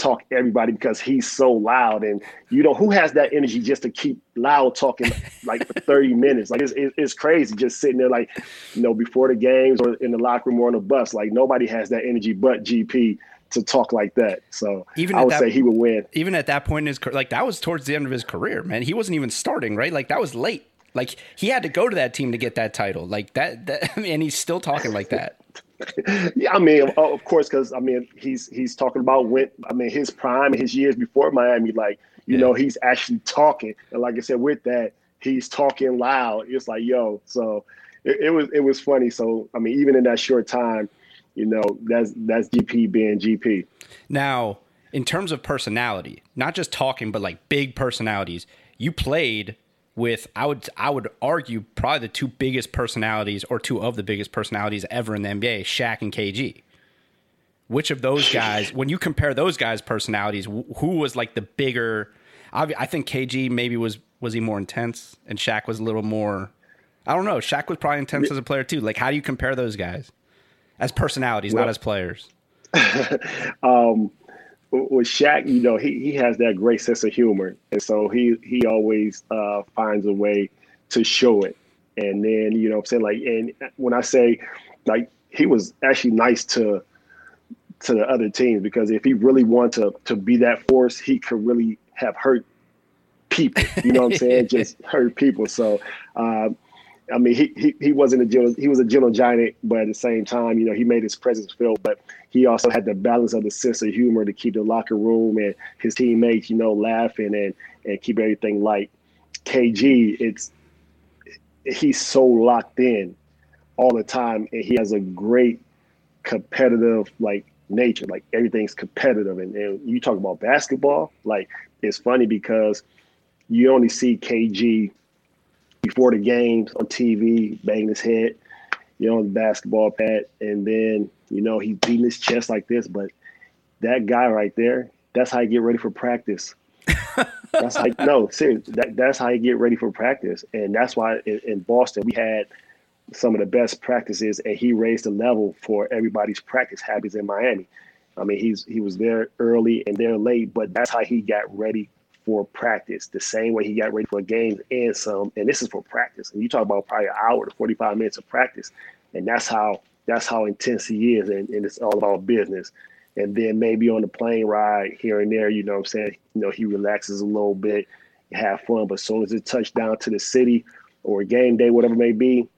talk everybody because he's so loud and you know who has that energy just to keep loud talking like for 30 minutes like it's, it's crazy just sitting there like you know before the games or in the locker room or on the bus like nobody has that energy but gp to talk like that. So Even I at would that- say he would win. Even at that point in his career, like that was towards the end of his career, man. He wasn't even starting, right? Like that was late. Like he had to go to that team to get that title. Like that, that and he's still talking like that. Yeah, I mean, of- of course, because I mean, he's he's talking about when I mean his prime, his years before Miami. Like you Yeah. know, he's actually talking, and like I said, with that, he's talking loud. It's like yo, so it, it was it was funny. So I mean, even in that short time, you know, that's that's GP being GP. Now, in terms of personality, not just talking, but like big personalities, you played with I would I would argue probably the two biggest personalities or two of the biggest personalities ever in the NBA, Shaq and KG. Which of those guys, when you compare those guys' personalities, who was like the bigger? I, I think KG maybe was was he more intense, and Shaq was a little more. I don't know. Shaq was probably intense as a player too. Like, how do you compare those guys as personalities, not as players? um, with Shaq, you know, he, he has that great sense of humor, and so he he always uh, finds a way to show it. And then you know, what I'm saying like, and when I say like, he was actually nice to to the other teams because if he really wanted to to be that force, he could really have hurt people. You know what I'm saying? Just hurt people. So. Um, I mean, he, he he wasn't a he was a gentle giant, but at the same time, you know, he made his presence felt. But he also had the balance of the sense of humor to keep the locker room and his teammates, you know, laughing and and keep everything light. KG, it's he's so locked in all the time, and he has a great competitive like nature. Like everything's competitive, and, and you talk about basketball, like it's funny because you only see KG before the games on TV, banging his head, you know, on the basketball pad, and then you know he's beating his chest like this. But that guy right there, that's how you get ready for practice. that's how no, seriously, that, that's how you get ready for practice, and that's why in, in Boston we had some of the best practices, and he raised the level for everybody's practice habits in Miami. I mean, he's he was there early and there late, but that's how he got ready for practice, the same way he got ready for games and some. And this is for practice. And you talk about probably an hour to 45 minutes of practice. And that's how that's how intense he is. And, and it's all about business. And then maybe on the plane ride here and there, you know what I'm saying? You know, he relaxes a little bit, have fun. But as soon as it touched down to the city or game day, whatever it may be,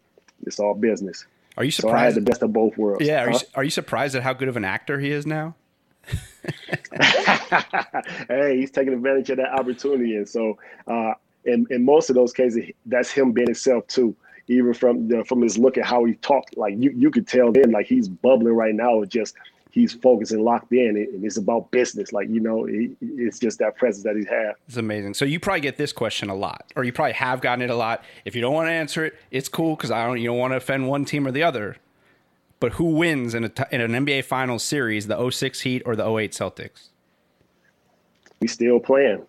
it's all business. Are you surprised? So I had the best of both worlds. yeah, are you, are you surprised at how good of an actor he is now? hey, he's taking advantage of that opportunity, and so uh, in in most of those cases, that's him being himself too. Even from the, from his look at how he talked, like you you could tell then, like he's bubbling right now. It's just he's focused and locked in, and it's about business. Like you know, he, it's just that presence that he's had. It's amazing. So you probably get this question a lot, or you probably have gotten it a lot. If you don't want to answer it, it's cool because I don't. You don't want to offend one team or the other. But who wins in, a in an NBA Finals series, the 06 Heat or the 08 Celtics? We still playing.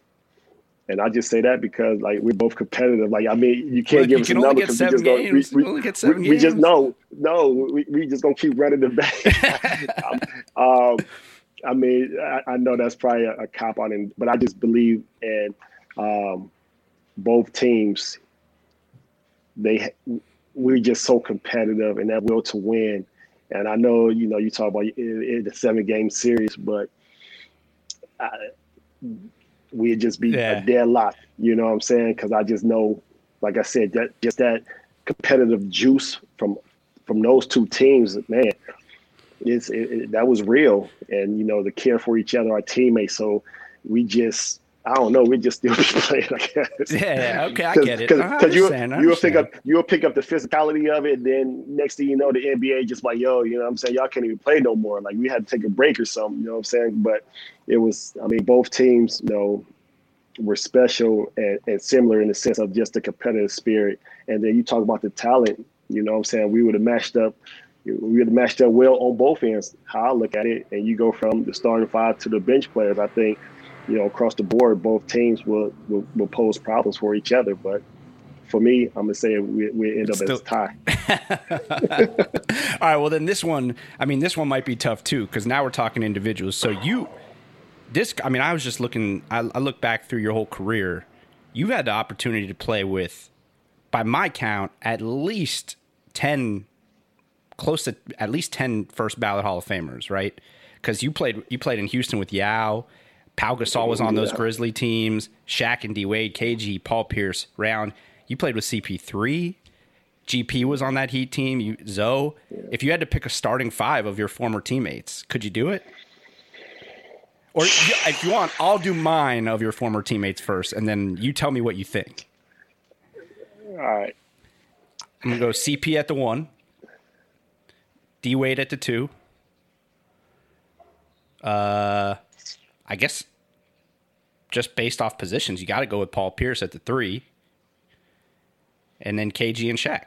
And I just say that because like we're both competitive. Like I mean, you can't Look, give us can a number because we seven just go. We, games. we, Only get we- seven we just games. no, no. We, we just gonna keep running the back. um, I mean, I, I know that's probably a, a cop out, but I just believe in um, both teams. They we're just so competitive and that will to win. And I know you know you talk about it, it, the seven game series, but I, we'd just be Yeah. a deadlock. You know what I'm saying? Because I just know, like I said, that just that competitive juice from from those two teams, man, it's it, it, that was real. And you know the care for each other, our teammates. So we just. I don't know. We just still be playing, I guess. Yeah, okay, I get it. Cause, you you'll pick up you'll pick up the physicality of it. Then next thing you know, the NBA just like yo, you know what I'm saying? Y'all can't even play no more. Like we had to take a break or something. You know what I'm saying? But it was. I mean, both teams, you know, were special and, and similar in the sense of just the competitive spirit. And then you talk about the talent. You know what I'm saying? We would have matched up. We would have matched up well on both ends. How I look at it, and you go from the starting five to the bench players. I think you know, across the board, both teams will, will, will pose problems for each other. But for me, I'm gonna say we, we end up Still- as a tie. All right, well then this one, I mean, this one might be tough too because now we're talking individuals. So you, this, I mean, I was just looking. I, I look back through your whole career. You've had the opportunity to play with, by my count, at least ten, close to at least 10 first ballot Hall of Famers, right? because you played you played in Houston with Yao. Pau Gasol was on those Yeah. Grizzly teams. Shaq and D Wade, KG, Paul Pierce, Round. You played with CP3. GP was on that Heat team. You Zo. If you had to pick a starting five of your former teammates, could you do it? Or if you want, I'll do mine of your former teammates first, and then you tell me what you think. All right. I'm gonna go CP at the one, D Wade at the two. Uh, I guess just based off positions, you got to go with Paul Pierce at the three, and then KG and Shaq.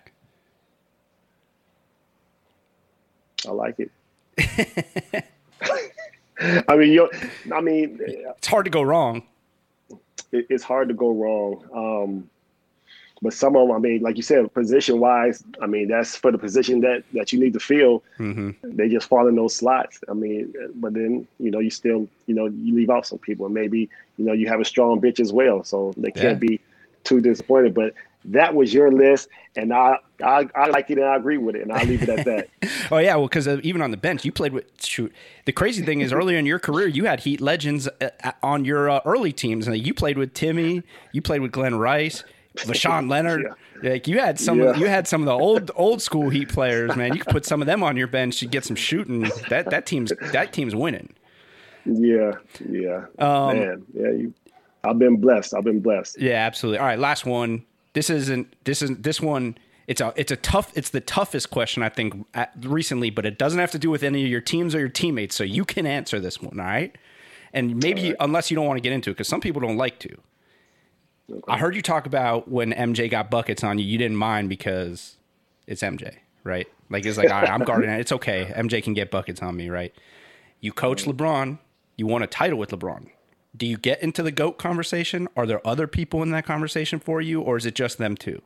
I like it. I mean, you. I mean, It's hard to go wrong. it, it's hard to go wrong. Um, but some of them, I mean, like you said, position wise, I mean, that's for the position that that you need to fill. They just fall in those slots. I mean, but then you know, you still, you know, you leave out some people, and maybe you know you have a strong bench as well, so they can't Yeah. be too disappointed. But that was your list, and I I, I like it and I agree with it, and I'll leave it at that. Oh yeah, well, because uh, even on the bench, you played with shoot. The crazy thing is, earlier in your career, you had Heat legends uh, uh, on your uh, early teams, and you played with Timmy, you played with Glen Rice, Voshon Lenard. Like you had some, of, Yeah. you had some of the old old school Heat players, man. You could put some of them on your bench to get some shooting. That that team's that team's winning. yeah, yeah, Um, man, yeah. You, I've been blessed. I've been blessed. Yeah, absolutely. All right, last one. This isn't this isn't this one. It's a it's a tough. It's the toughest question I think recently, but it doesn't have to do with any of your teams or your teammates, so you can answer this one. All right, and maybe unless you don't want to get into it, because some people don't like to. I heard you talk about when MJ got buckets on you. You didn't mind because it's MJ, right? Like it's like all right, I'm guarding it. It's okay. MJ can get buckets on me, right? You coach LeBron. You won a title with LeBron. Do you get into the GOAT conversation? Are there other people in that conversation for you, or is it just them two?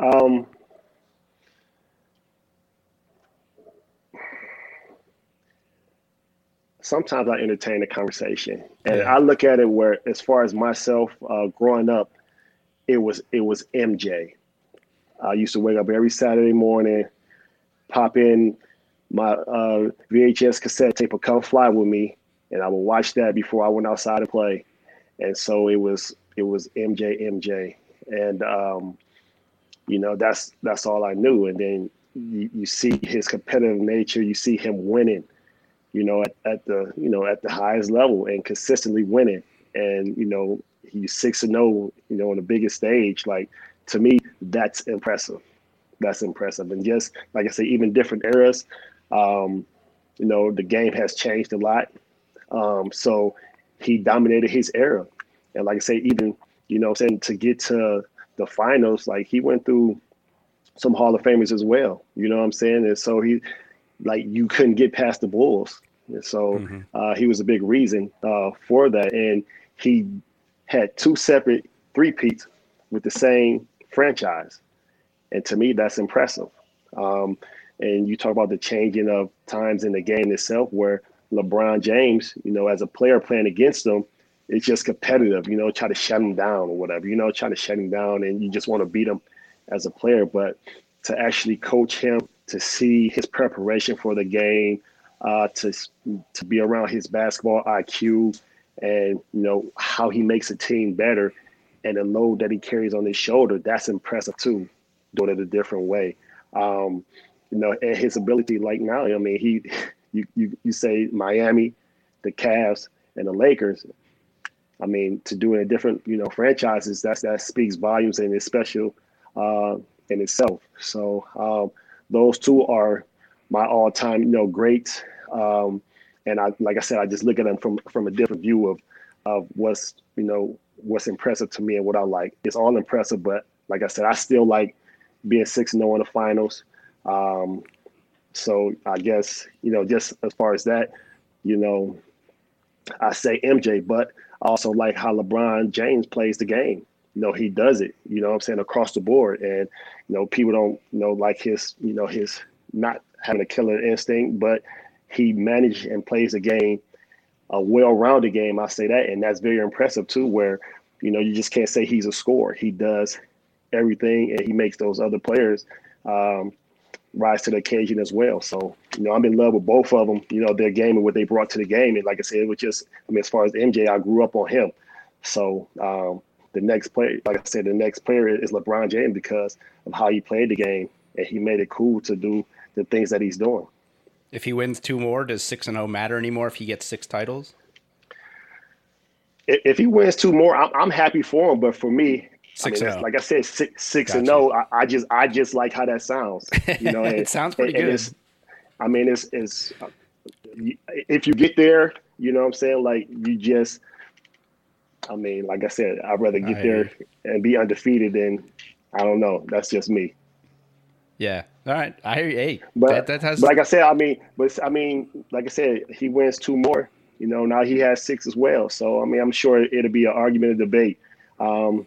Um, sometimes I entertain a conversation, and Yeah. I look at it where, as far as myself uh, growing up, it was it was MJ. I used to wake up every Saturday morning, pop in my uh, VHS cassette tape, of "Come Fly with Me," and I would watch that before I went outside to play. And so it was it was MJ MJ, and um, you know that's that's all I knew. And then you, you see his competitive nature, you see him winning, you know, at, at the you know at the highest level and consistently winning. And you know he's six and zero, you know, on the biggest stage. Like to me, that's impressive. That's impressive. And just like I say, even different eras, um, you know, the game has changed a lot. Um, so he dominated his era. And like I say, even, you know, saying to get to the finals, like he went through some Hall of Famers as well. You know what I'm saying? And so he, like, you couldn't get past the Bulls. And so uh, he was a big reason uh, for that. And he had two separate three-peats with the same franchise. And to me, that's impressive. Um, and you talk about the changing of times in the game itself, where LeBron James, you know, as a player playing against them, it's just competitive, you know, try to shut him down or whatever, you know, try to shut him down and you just want to beat him as a player. But to actually coach him, to see his preparation for the game, uh, to to be around his basketball IQ and you know how he makes a team better and the load that he carries on his shoulder, that's impressive too, doing it a different way. Um, you know, and his ability like now, I mean, he you, you you say Miami, the Cavs, and the Lakers. I mean, to do it in different, you know, franchises, that's that speaks volumes and it's special uh, in itself. So um, those two are my all-time, you know, greats. Um, and I, like I said, I just look at them from from a different view of of what's, you know, what's impressive to me and what I like. It's all impressive, but like I said, I still like being six and zero in the finals. Um, so I guess you know, just as far as that, you know, I say MJ, but I also like how LeBron James plays the game. You know, he does it, you know I'm saying, across the board. And, you know, people don't you know like his, you know, his not having a killer instinct, but he managed and plays the game, a well-rounded game. I say that, and that's very impressive too. Where, you know, you just can't say he's a scorer. He does everything, and he makes those other players, um, rise to the occasion as well. So, you know, I'm in love with both of them, you know, their game and what they brought to the game. And like I said, it was just, I mean, as far as MJ, I grew up on him. So, um, the next player, like I said, the next player is LeBron James because of how he played the game and he made it cool to do the things that he's doing. If he wins two more, does six and zero oh matter anymore? If he gets six titles, if he wins two more, I'm, I'm happy for him. But for me, Six I mean, oh. like I said, six six gotcha. and no. I, I, just I just like how that sounds. You know, it sounds pretty and, good. And I mean, it's it's uh, if you get there, you know what I'm saying. Like you just, I mean, like I said, I'd rather get there and be undefeated than I don't know. That's just me. Yeah. All right. I hear you. Hey, but, that, that has... but like I said, I mean, but I mean, like I said, he wins two more. You know, now he has six as well. So I mean, I'm sure it'll be an argument, a debate. Um,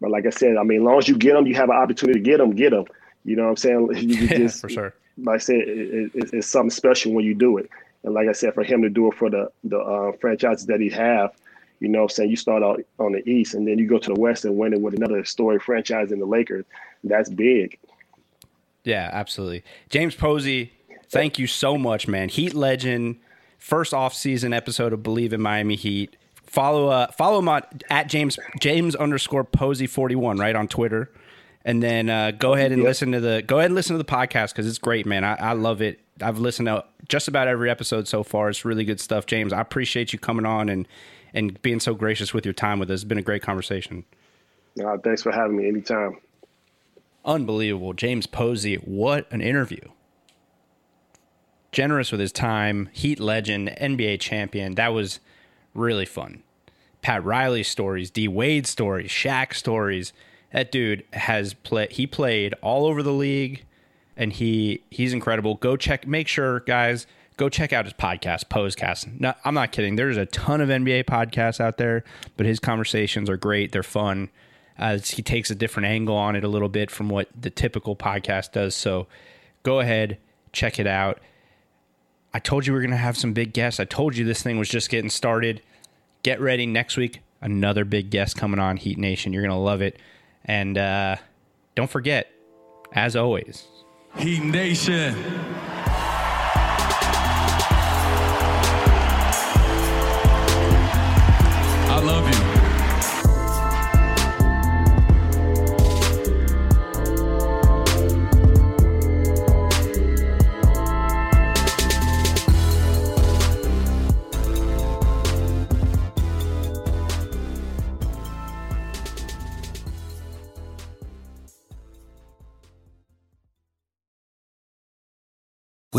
but like I said, I mean, as long as you get them, you have an opportunity to get them, get them. You know what I'm saying? You just, for sure. Like I said, it, it, it's something special when you do it. And like I said, for him to do it for the the uh, franchises that he have, you know, what I'm saying you start out on the East and then you go to the West and win it with another historic franchise in the Lakers. That's big. Yeah, absolutely. James Posey, thank you so much, man. Heat legend, first off season episode of Bleav in Miami Heat. Follow uh follow him on at James James underscore Posey forty one right on Twitter, and then uh, go ahead and yep. listen to the go ahead and listen to the podcast because it's great, man. I, I love it. I've listened to just about every episode so far. It's really good stuff, James. I appreciate you coming on and and being so gracious with your time with us. It's been a great conversation. Uh, thanks for having me anytime. Unbelievable, James Posey. What an interview! Generous with his time, Heat legend, NBA champion. That was really fun. Pat Riley stories, D Wade stories, Shaq stories. That dude has played. He played all over the league, and he he's incredible. Go check. Make sure, guys, go check out his podcast, Posecast. No, I'm not kidding. There's a ton of NBA podcasts out there, but his conversations are great. They're fun. As he takes a different angle on it a little bit from what the typical podcast does. So go ahead, check it out. I told you we are going to have some big guests. I told you this thing was just getting started. Get ready next week. Another big guest coming on Heat Nation. You're going to love it. And uh, don't forget, as always, Heat Nation. I love you.